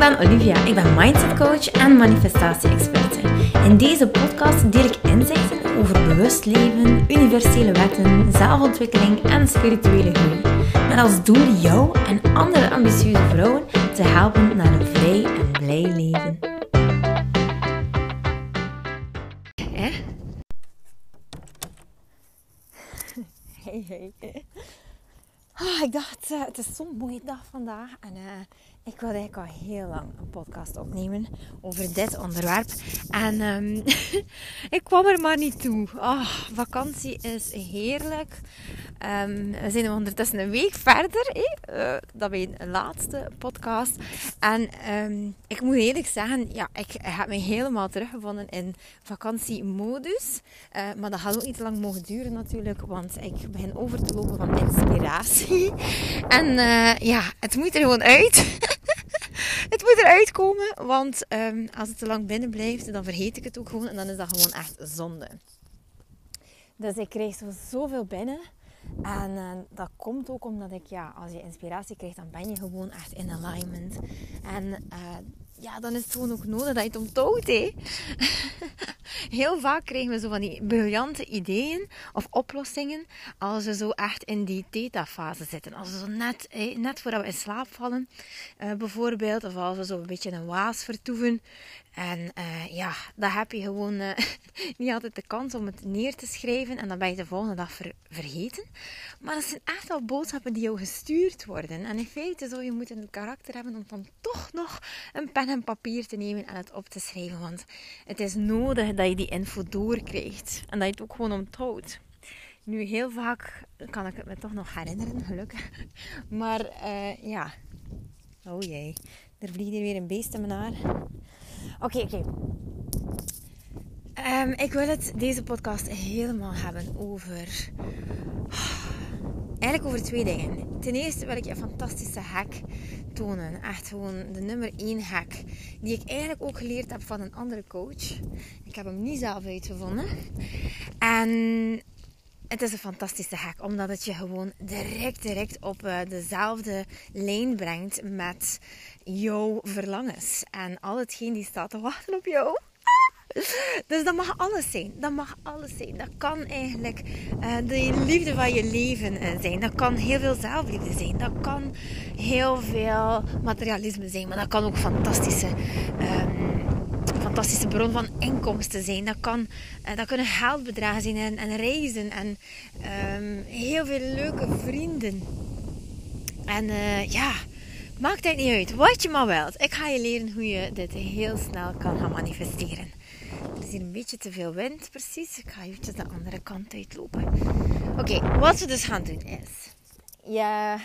ben Olivia. Ik ben mindset coach en manifestatie-experte. In deze podcast deel ik inzichten over bewust leven, universele wetten, zelfontwikkeling en spirituele groei. Met als doel jou en andere ambitieuze vrouwen te helpen naar een vrij en blij leven. Hè? Hey, hey. Ah, ik dacht, uh, het is zo'n mooie dag vandaag. En uh, ik wilde eigenlijk al heel lang een podcast opnemen over dit onderwerp. En um, ik kwam er maar niet toe. Oh, vakantie is heerlijk. Um, we zijn ondertussen een week verder. Uh, dat bij een laatste podcast. En um, ik moet eerlijk zeggen, ja, ik heb me helemaal teruggevonden in vakantiemodus. Uh, maar dat gaat ook niet lang mogen duren natuurlijk. Want ik begin over te lopen van inspiratie. En uh, ja, het moet er gewoon uit. het moet eruit komen. Want um, als het te lang binnen blijft, dan vergeet ik het ook gewoon. En dan is dat gewoon echt zonde. Dus ik kreeg zo zoveel binnen. En uh, dat komt ook omdat ik, ja, als je inspiratie krijgt, dan ben je gewoon echt in alignment. En uh, ja, dan is het gewoon ook nodig dat je het onthoudt, hè. Heel vaak krijgen we zo van die briljante ideeën of oplossingen als we zo echt in die theta-fase zitten. Als we zo net, net voordat we in slaap vallen, uh, bijvoorbeeld. Of als we zo een beetje in een waas vertoeven. En uh, ja, dan heb je gewoon uh, niet altijd de kans om het neer te schrijven en dan ben je de volgende dag ver vergeten. Maar dat zijn echt wel boodschappen die jou gestuurd worden. En in feite zou je moeten het karakter hebben om dan toch nog een pen en papier te nemen en het op te schrijven. Want het is nodig dat je die info doorkrijgt en dat je het ook gewoon onthoudt. Nu, heel vaak kan ik het me toch nog herinneren, gelukkig. Maar uh, ja, oh jee, er vliegt hier weer een beest in mijn haar. Oké, oké. Um, ik wil het deze podcast helemaal hebben over. Eigenlijk over twee dingen. Ten eerste wil ik je een fantastische hack tonen. Echt gewoon de nummer één hack. Die ik eigenlijk ook geleerd heb van een andere coach. Ik heb hem niet zelf uitgevonden. En het is een fantastische hack, omdat het je gewoon direct, direct op uh, dezelfde lijn brengt met jouw verlangens. En al hetgeen die staat te wachten op jou. Dus dat mag alles zijn. Dat mag alles zijn. Dat kan eigenlijk uh, de liefde van je leven uh, zijn. Dat kan heel veel zelfliefde zijn. Dat kan heel veel materialisme zijn. Maar dat kan ook fantastische, um, fantastische bron van inkomsten zijn. Dat, kan, uh, dat kunnen geldbedragen zijn en, en reizen. En um, heel veel leuke vrienden. En ja, maakt het niet uit. Wat je maar wilt. Ik ga je leren hoe je dit heel snel kan gaan manifesteren. Er is hier een beetje te veel wind, precies. Ik ga eventjes de andere kant uitlopen. Oké, wat we dus gaan doen is... Je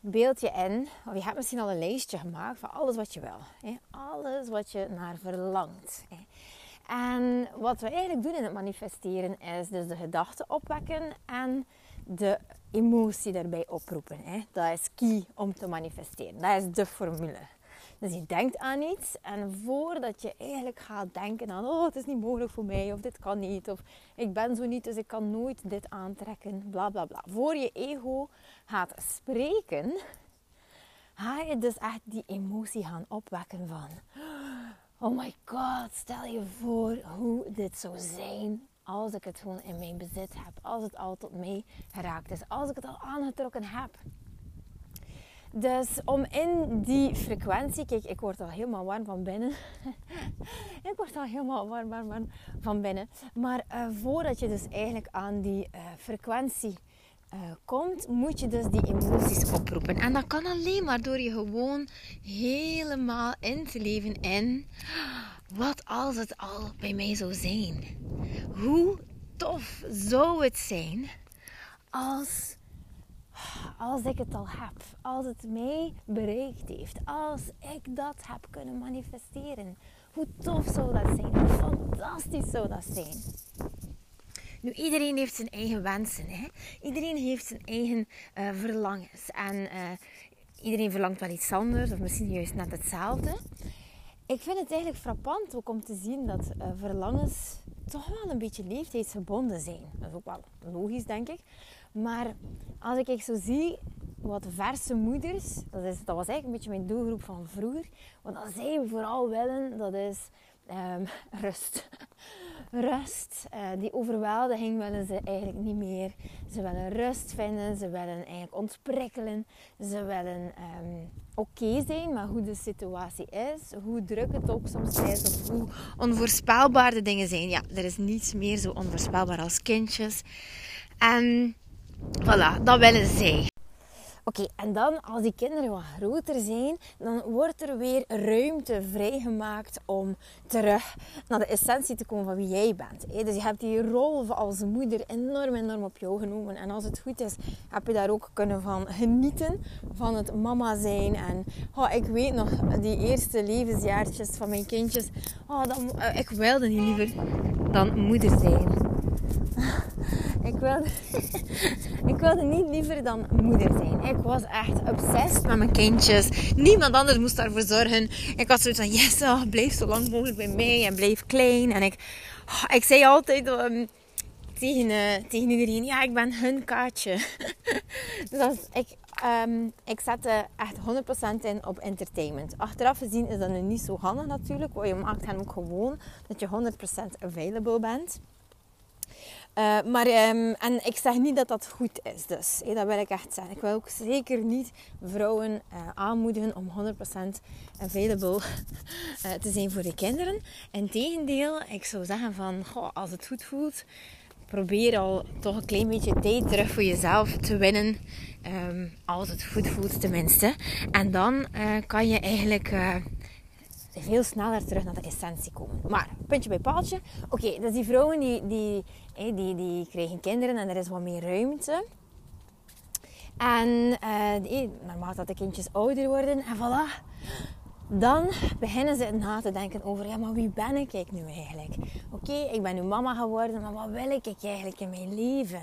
beeld je in, of je hebt misschien al een lijstje gemaakt van alles wat je wil. Hè? Alles wat je naar verlangt. Hè? En wat we eigenlijk doen in het manifesteren is dus de gedachten opwekken en de emotie daarbij oproepen. Hè? Dat is key om te manifesteren. Dat is de formule. Dus je denkt aan iets en voordat je eigenlijk gaat denken aan oh het is niet mogelijk voor mij of dit kan niet of ik ben zo niet dus ik kan nooit dit aantrekken bla bla bla. Voor je ego gaat spreken ga je dus echt die emotie gaan opwekken van oh my god stel je voor hoe dit zou zijn als ik het gewoon in mijn bezit heb. Als het al tot mij geraakt is. Als ik het al aangetrokken heb. Dus om in die frequentie, kijk, ik word al helemaal warm van binnen. ik word al helemaal warm, warm, warm van binnen. Maar uh, voordat je dus eigenlijk aan die uh, frequentie uh, komt, moet je dus die emoties oproepen. En dat kan alleen maar door je gewoon helemaal in te leven in wat als het al bij mij zou zijn. Hoe tof zou het zijn als als ik het al heb, als het mij bereikt heeft, als ik dat heb kunnen manifesteren. Hoe tof zou dat zijn? Hoe fantastisch zou dat zijn? Nu, iedereen heeft zijn eigen wensen. Hè? Iedereen heeft zijn eigen uh, verlangens. En uh, iedereen verlangt wel iets anders, of misschien juist net hetzelfde. Ik vind het eigenlijk frappant ook om te zien dat uh, verlangens toch wel een beetje leeftijdsgebonden zijn. Dat is ook wel logisch, denk ik. Maar als ik zo zie wat verse moeders. Dat, is, dat was eigenlijk een beetje mijn doelgroep van vroeger. Wat zij vooral willen, dat is um, rust. rust. Uh, die overweldiging willen ze eigenlijk niet meer. Ze willen rust vinden. Ze willen eigenlijk ontprikkelen. Ze willen um, oké zijn met hoe de situatie is. Hoe druk het ook soms is. Of hoe onvoorspelbaar de dingen zijn. Ja, er is niets meer zo onvoorspelbaar als kindjes. En dat willen zij. Oké, en dan als die kinderen wat groter zijn, dan wordt er weer ruimte vrijgemaakt om terug naar de essentie te komen van wie jij bent. Dus je hebt die rol als moeder enorm, enorm op jou genomen. En als het goed is, heb je daar ook kunnen van genieten, van het mama zijn. En oh, ik weet nog, die eerste levensjaartjes van mijn kindjes, oh, dan, uh, ik wilde niet liever dan moeder zijn. Ik wilde, ik wilde niet liever dan moeder zijn. Was echt obsessief met mijn kindjes. Niemand anders moest daarvoor zorgen. Ik had zoiets van, yes, oh, blijf zo lang mogelijk bij mij en blijf klein. En ik, oh, ik zei altijd um, tegen, uh, tegen iedereen, ja, ik ben hun kaartje. dus ik, um, ik zette echt 100% in op entertainment. Achteraf gezien is dat nu niet zo handig natuurlijk. Want je maakt hen ook gewoon dat je 100% available bent. Uh, maar, um, en ik zeg niet dat dat goed is, dus dat wil ik echt zeggen. Ik wil ook zeker niet vrouwen uh, aanmoedigen om 100% available uh, te zijn voor de kinderen. Integendeel, ik zou zeggen van, goh, als het goed voelt, probeer al toch een klein beetje tijd terug voor jezelf te winnen. Um, als het goed voelt tenminste. En dan kan je eigenlijk veel sneller terug naar de essentie komen. Maar, puntje bij paaltje. Oké, dus die vrouwen die, die, die, die krijgen kinderen en er is wat meer ruimte. En uh, die, naarmate de kindjes ouder worden en voilà, dan beginnen ze na te denken over, ja, maar wie ben ik nu eigenlijk? Oké, ik ben nu mama geworden, maar wat wil ik eigenlijk in mijn leven?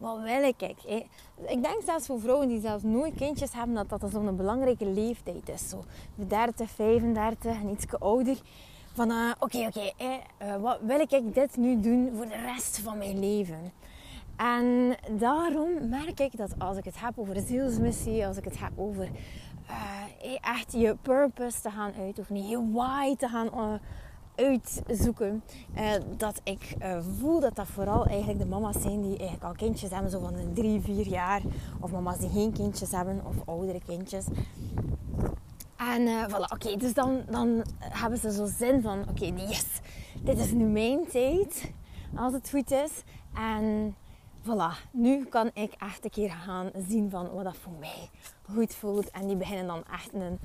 Wat wil ik? Ik denk zelfs voor vrouwen die zelfs nooit kindjes hebben, dat dat zo'n belangrijke leeftijd is. Zo 30, 35 en iets ouder. Van uh, oké, oké, eh, wat wil ik dit nu doen voor de rest van mijn leven? En daarom merk ik dat als ik het heb over zielsmissie, als ik het heb over echt je purpose te gaan uitoefenen, je why te gaan uitzoeken. Uh, dat ik uh, voel dat dat vooral eigenlijk de mama's zijn die eigenlijk al kindjes hebben, zo van drie, vier jaar. Of mama's die geen kindjes hebben, of oudere kindjes. En uh, voilà, oké, dus dan, dan hebben ze zo zin van, oké, yes, dit is nu mijn tijd, als het goed is. En voilà, nu kan ik echt een keer gaan zien van wat dat voor mij goed voelt. En die beginnen dan echt een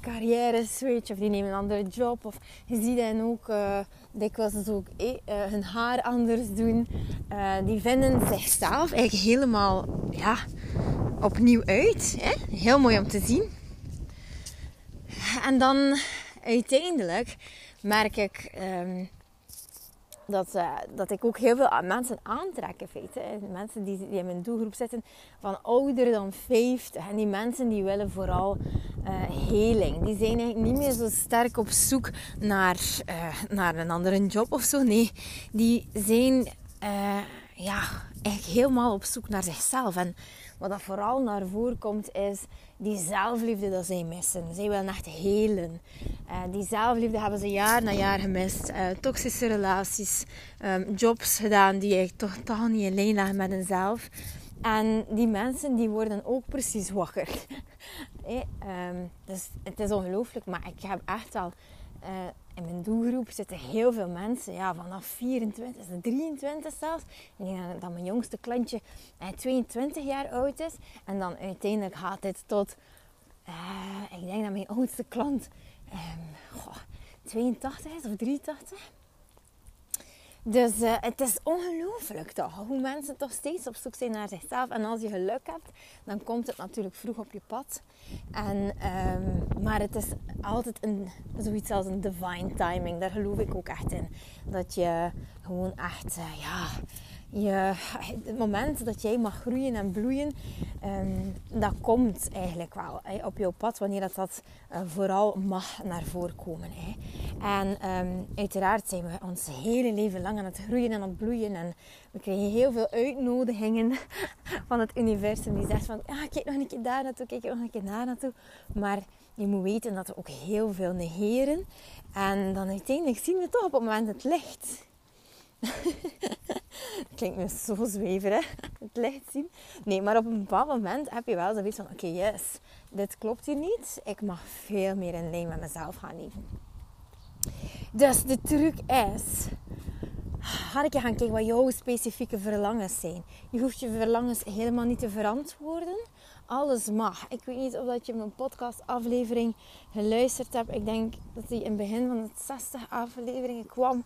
carrière switch of die nemen een andere job. Of je ziet hen ook uh, dikwijls dus ook eh, hun haar anders doen. Uh, die vinden zichzelf eigenlijk helemaal ja, opnieuw uit. Hè? Heel mooi om te zien. En dan uiteindelijk merk ik um, dat, uh, dat ik ook heel veel mensen aantrek in feite. Mensen die, die in mijn doelgroep zitten van ouder dan 50. En die mensen die willen vooral uh, heling. Die zijn eigenlijk niet meer zo sterk op zoek naar, uh, naar een andere job of zo. Nee, die zijn ja, eigenlijk helemaal op zoek naar zichzelf. En wat dat vooral naar voren komt is die zelfliefde dat zij missen. Zij willen echt helen. Uh, die zelfliefde hebben ze jaar na jaar gemist. Uh, toxische relaties, um, jobs gedaan die eigenlijk totaal niet in lijn lagen met henzelf. En die mensen die worden ook precies wakker. hey, um, dus het is ongelooflijk, maar ik heb echt al in mijn doelgroep zitten heel veel mensen, ja, vanaf 24, 23 zelfs. Ik denk dat mijn jongste klantje eh, 22 jaar oud is. En dan uiteindelijk gaat dit tot, uh, ik denk dat mijn oudste klant um, goh, 82 is of 83. Dus uh, het is ongelooflijk toch, hoe mensen toch steeds op zoek zijn naar zichzelf. En als je geluk hebt, dan komt het natuurlijk vroeg op je pad. En, um, maar het is altijd een, zoiets als een divine timing, daar geloof ik ook echt in. Dat je gewoon echt, uh, ja, je, het moment dat jij mag groeien en bloeien, um, dat komt eigenlijk wel op jouw pad wanneer dat, dat uh, vooral mag naar voren komen. En um, uiteraard zijn we ons hele leven lang aan het groeien en aan het bloeien. En we krijgen heel veel uitnodigingen van het universum die zegt van ah, kijk nog een keer daar naartoe, kijk nog een keer daar naartoe. Maar je moet weten dat we ook heel veel negeren. En dan uiteindelijk zien we toch op het moment het licht. Klinkt me zo zweverig, het licht zien. Nee, maar op een bepaald moment heb je wel zoiets van: oké, yes, dit klopt hier niet. Ik mag veel meer in lijn met mezelf gaan leven. Dus de truc is: ga ik je gaan kijken wat jouw specifieke verlangens zijn. Je hoeft je verlangens helemaal niet te verantwoorden. Alles mag. Ik weet niet of dat je mijn podcastaflevering geluisterd hebt. Ik denk dat die in het begin van het 60 afleveringen kwam.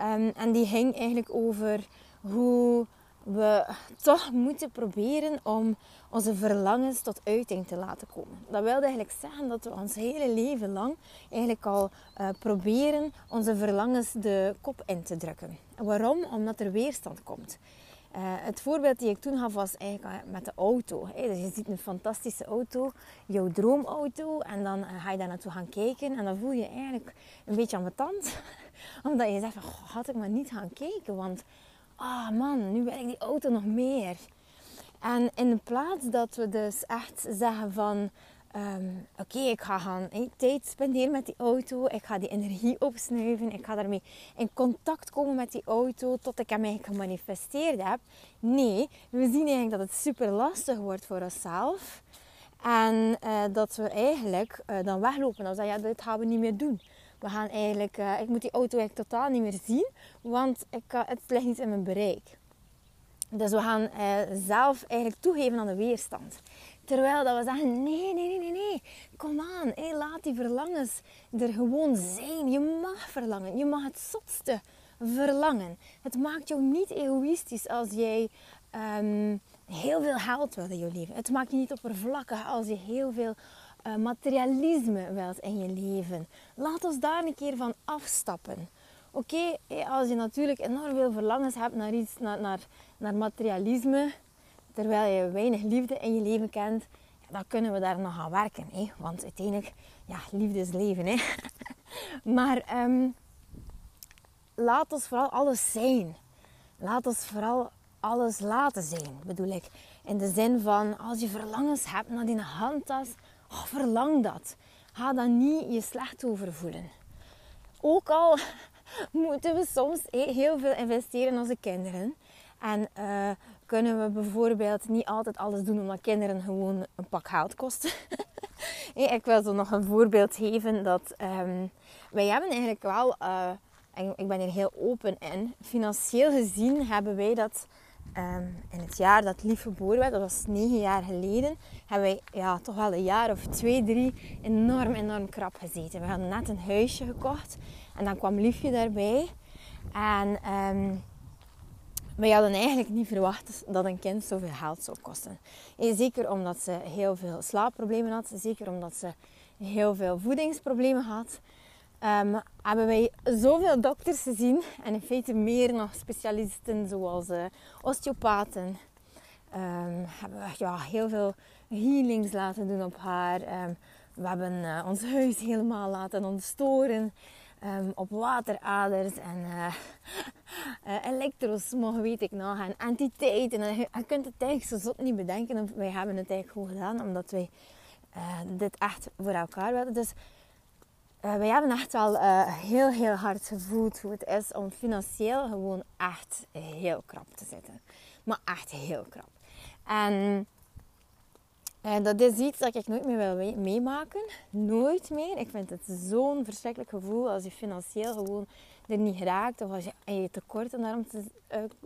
Um, en die ging eigenlijk over hoe we toch moeten proberen om onze verlangens tot uiting te laten komen. Dat wil eigenlijk zeggen dat we ons hele leven lang eigenlijk al uh, proberen onze verlangens de kop in te drukken. Waarom? Omdat er weerstand komt. Uh, het voorbeeld die ik toen gaf was eigenlijk uh, met de auto. Dus je ziet een fantastische auto, jouw droomauto, en dan ga je daar naartoe gaan kijken en dan voel je eigenlijk een beetje tand. Omdat je zegt van, had ik maar niet gaan kijken, want ah man, nu wil ik die auto nog meer. En in plaats dat we dus echt zeggen van... Um, Oké, ik ga gaan tijd spenderen met die auto. Ik ga die energie opsnuiven. Ik ga daarmee in contact komen met die auto tot ik hem eigenlijk gemanifesteerd heb. Nee, we zien eigenlijk dat het super lastig wordt voor onszelf. En uh, dat we eigenlijk uh, dan weglopen. Dan zeggen ja, dit gaan we niet meer doen. We gaan eigenlijk, uh, ik moet die auto eigenlijk totaal niet meer zien, want ik, het ligt niet in mijn bereik. Dus we gaan zelf eigenlijk toegeven aan de weerstand. Terwijl dat we zeggen, nee, nee, nee, nee, nee. Kom aan, laat die verlangens er gewoon zijn. Je mag verlangen. Je mag het zotste verlangen. Het maakt jou niet egoïstisch als jij um, heel veel geld wilt in je leven. Het maakt je niet oppervlakkig als je heel veel uh, materialisme wilt in je leven. Laat ons daar een keer van afstappen. Oké, okay, als je natuurlijk enorm veel verlangens hebt naar iets, naar, naar, naar materialisme terwijl je weinig liefde in je leven kent, dan kunnen we daar nog aan werken. Hè? Want uiteindelijk, ja, liefde is leven. Hè? maar um, laat ons vooral alles zijn. Laat ons vooral alles laten zijn, bedoel ik. In de zin van, als je verlangens hebt naar die handtas, oh, verlang dat. Ga dan niet je slecht over voelen. Ook al moeten we soms heel veel investeren in onze kinderen. En uh, kunnen we bijvoorbeeld niet altijd alles doen omdat kinderen gewoon een pak geld kosten. ik wil zo nog een voorbeeld geven dat um, wij hebben eigenlijk wel, uh, en ik ben hier heel open in, financieel gezien hebben wij dat um, in het jaar dat Lief geboren werd, dat was negen jaar geleden, hebben wij ja, toch wel een jaar of twee, drie enorm, enorm krap gezeten. We hadden net een huisje gekocht en dan kwam Liefje daarbij. En um, wij hadden eigenlijk niet verwacht dat een kind zoveel geld zou kosten. Zeker omdat ze heel veel slaapproblemen had. Zeker omdat ze heel veel voedingsproblemen had. Um, hebben wij zoveel dokters gezien. En in feite meer nog specialisten zoals uh, osteopaten. Um, hebben we ja, heel veel healings laten doen op haar. Um, we hebben uh, ons huis helemaal laten ontstoren op wateraders en uh, uh, elektrosmog, weet ik nog, en entiteiten. En je, kunt het eigenlijk zo zot niet bedenken. Wij hebben het eigenlijk gewoon gedaan, omdat wij dit echt voor elkaar wilden. Dus wij hebben echt wel heel, heel hard gevoeld hoe het is om financieel gewoon echt heel krap te zitten. Maar echt heel krap. En en dat is iets dat ik nooit meer wil meemaken. Nooit meer. Ik vind het zo'n verschrikkelijk gevoel als je financieel gewoon er niet raakt. Of als je in je tekorten daarom te,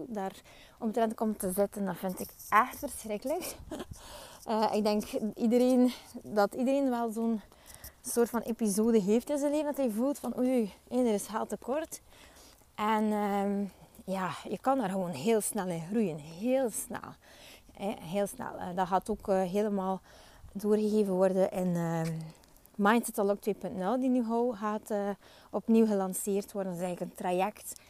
daar komt te zitten. Dat vind ik echt verschrikkelijk. Ik denk iedereen, dat iedereen wel zo'n soort van episode heeft in zijn leven. Dat hij voelt van oei, er is geld tekort. En uh, ja, je kan daar gewoon heel snel in groeien. Heel snel heel snel. Eh, dat gaat ook eh, helemaal doorgegeven worden in ehm, Mindset Unlock 2.0, die nu gaat uh, opnieuw gelanceerd worden. Dat is eigenlijk een traject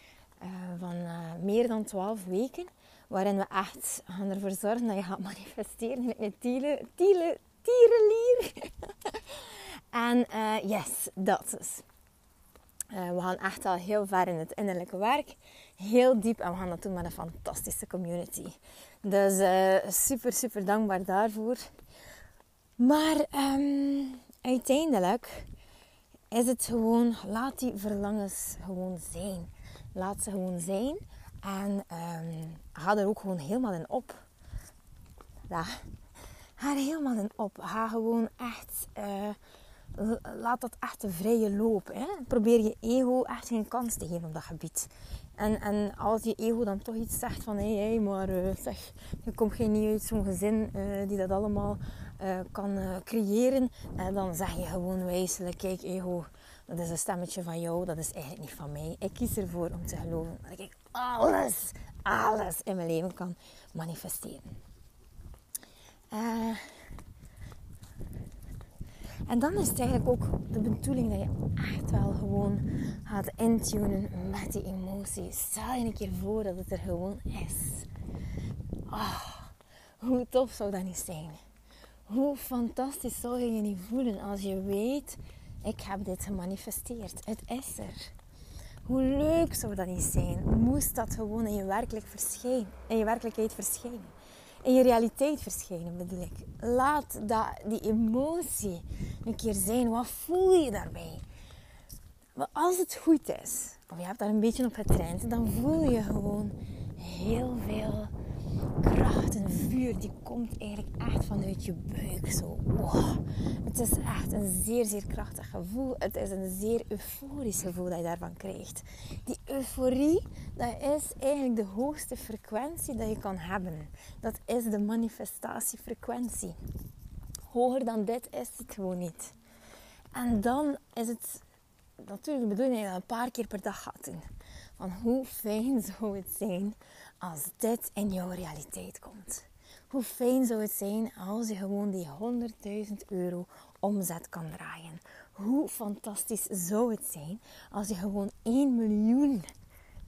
van meer dan 12 weken. Waarin we echt gaan ervoor zorgen dat je gaat manifesteren met een tiele, tiele, tierenlier. en yes, dat is. we gaan echt al heel ver in het innerlijke werk. Heel diep. En we gaan dat doen met een fantastische community. Dus super, super dankbaar daarvoor. Maar um, uiteindelijk is het gewoon, laat die verlangens gewoon zijn. Laat ze gewoon zijn. En um, ga er ook gewoon helemaal in op. Ja, ga er helemaal in op. Ga gewoon echt, uh, laat dat echt de vrije loop. Hè? Probeer je ego echt geen kans te geven op dat gebied. En, en als je ego dan toch iets zegt van hé, hey, maar uh, zeg, je komt geen niet uit zo'n gezin uh, die dat allemaal uh, kan creëren, dan zeg je gewoon wijselijk, kijk ego, dat is een stemmetje van jou, dat is eigenlijk niet van mij. Ik kies ervoor om te geloven dat ik alles, alles in mijn leven kan manifesteren. En dan is het eigenlijk ook de bedoeling dat je echt wel gewoon gaat intunen met die emoties. Stel je een keer voor dat het er gewoon is. Oh, hoe tof zou dat niet zijn? Hoe fantastisch zou je je niet voelen als je weet, ik heb dit gemanifesteerd. Het is er. Hoe leuk zou dat niet zijn? Moest dat gewoon in je, werkelijk verschijnen, in je werkelijkheid verschijnen? In je realiteit verschijnen, bedoel ik. Laat dat, die emotie een keer zijn. Wat voel je daarbij? Als het goed is, of je hebt daar een beetje op getraind, dan voel je gewoon heel veel kracht en vuur. Die komt eigenlijk echt vanuit je buik. Zo. Het is echt een zeer, zeer krachtig gevoel. Het is een zeer euforisch gevoel dat je daarvan krijgt. Die euforie, dat is eigenlijk de hoogste frequentie dat je kan hebben. Dat is de manifestatiefrequentie. Hoger dan dit is het gewoon niet. En dan is het natuurlijk de bedoeling dat je dat een paar keer per dag gaat doen. Van hoe fijn zou het zijn als dit in jouw realiteit komt? Hoe fijn zou het zijn als je gewoon die 100.000 euro omzet kan draaien? Hoe fantastisch zou het zijn als je gewoon 1 miljoen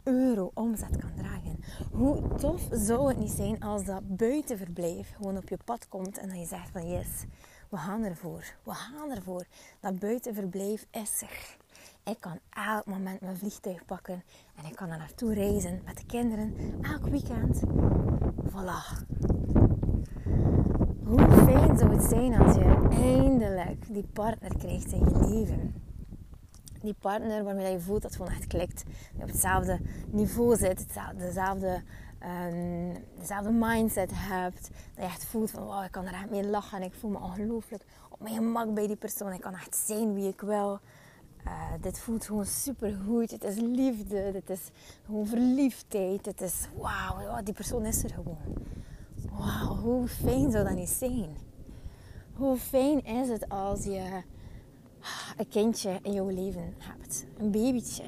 euro omzet kan dragen? Hoe tof zou het niet zijn als dat buitenverblijf gewoon op je pad komt en dat je zegt van yes, we gaan ervoor. We gaan ervoor. Dat buitenverblijf is er. Ik kan elk moment mijn vliegtuig pakken en ik kan er naartoe reizen met de kinderen elk weekend. Voilà. Hoe fijn zou het zijn als je eindelijk die partner krijgt in je leven. Die partner waarmee je voelt dat het gewoon echt klikt. Je op hetzelfde niveau zit, dezelfde, um, dezelfde mindset hebt. Dat je echt voelt van wow, ik kan er echt mee lachen en ik voel me ongelooflijk op mijn gemak bij die persoon. Ik kan echt zijn wie ik wil. Uh, dit voelt gewoon super goed. Het is liefde. Het is gewoon verliefdheid. Het is wauw, die persoon is er gewoon. Wauw, hoe fijn zou dat niet zijn? Hoe fijn is het als je een kindje in jouw leven hebt? Een babytje.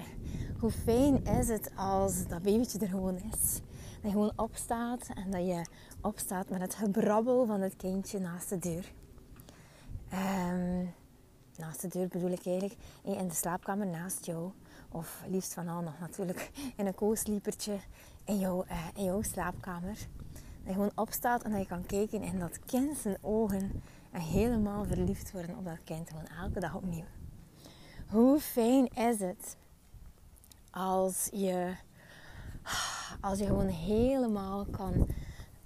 Hoe fijn is het als dat babytje er gewoon is? Dat je gewoon opstaat en dat je opstaat met het gebrabbel van het kindje naast de deur. Um, naast de deur bedoel ik eigenlijk, in de slaapkamer naast jou. Of liefst van al nog natuurlijk in een co-sleepertje in, uh, in jouw slaapkamer. Dat je gewoon opstaat en dat je kan kijken in dat kind zijn ogen en helemaal verliefd worden op dat kind. Gewoon elke dag opnieuw. Hoe fijn is het als je, als je gewoon helemaal kan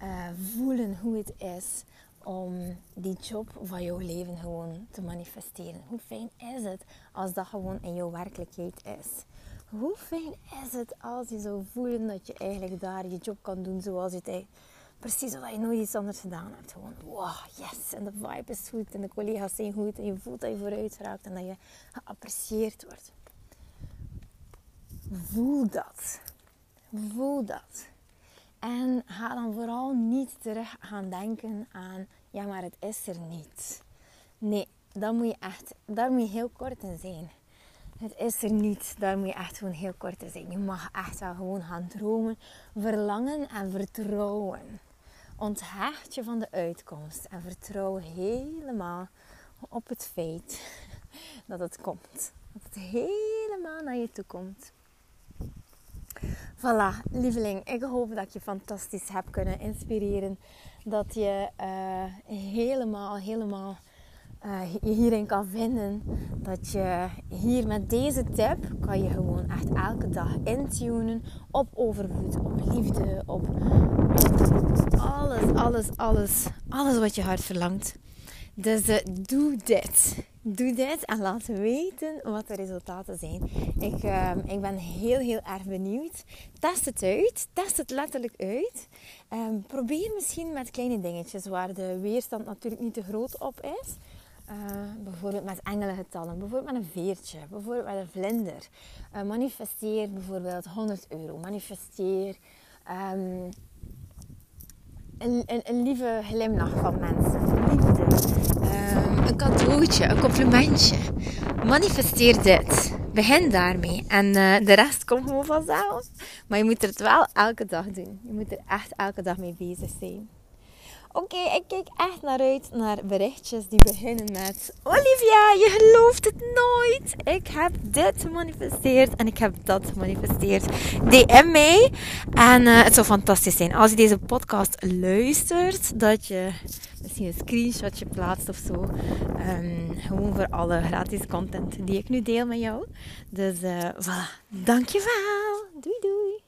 uh, voelen hoe het is om die job van jouw leven gewoon te manifesteren. Hoe fijn is het als dat gewoon in jouw werkelijkheid is? Hoe fijn is het als je zou voelen dat je eigenlijk daar je job kan doen zoals je het precies zoals je nooit iets anders gedaan hebt. Gewoon, wow, yes, en de vibe is goed en de collega's zijn goed en je voelt dat je vooruit raakt en dat je geapprecieerd wordt. Voel dat. Voel dat. En ga dan vooral niet terug gaan denken aan, ja, maar het is er niet. Nee, dan moet je echt, daar moet je heel kort in zijn. Het is er niet, daar moet je echt gewoon heel kort in zijn. Je mag echt wel gewoon gaan dromen, verlangen en vertrouwen. Onthecht je van de uitkomst en vertrouw helemaal op het feit dat het komt. Dat het helemaal naar je toe komt. Voilà, lieveling. Ik hoop dat ik je fantastisch heb kunnen inspireren. Dat je uh, helemaal, helemaal je hierin kan vinden. Dat je hier met deze tip kan je gewoon echt elke dag intunen op overvloed, op liefde, op alles, alles, alles, alles wat je hart verlangt. Dus uh, doe dit. Doe dit en laat weten wat de resultaten zijn. Ik, uh, ik ben heel, heel erg benieuwd. Test het uit. Test het letterlijk uit. Um, probeer misschien met kleine dingetjes waar de weerstand natuurlijk niet te groot op is. Uh, bijvoorbeeld met engelengetallen, bijvoorbeeld met een veertje, bijvoorbeeld met een vlinder. Uh, manifesteer bijvoorbeeld 100 euro. Manifesteer um, een, een, een, lieve glimlach van mensen. Liefde. Cadeautje, een complimentje. Manifesteer dit. Begin daarmee. En uh, de rest komt gewoon vanzelf. Maar je moet het wel elke dag doen. Je moet er echt elke dag mee bezig zijn. Oké, ik kijk echt naar uit naar berichtjes die beginnen met Olivia, je gelooft het nooit. Ik heb dit gemanifesteerd en ik heb dat gemanifesteerd. DM mij. En uh, het zou fantastisch zijn als je deze podcast luistert, dat je misschien een screenshotje plaatst of zo. Um, gewoon voor alle gratis content die ik nu deel met jou. Dus uh, voilà, dankjewel. Doei doei.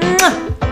嗯。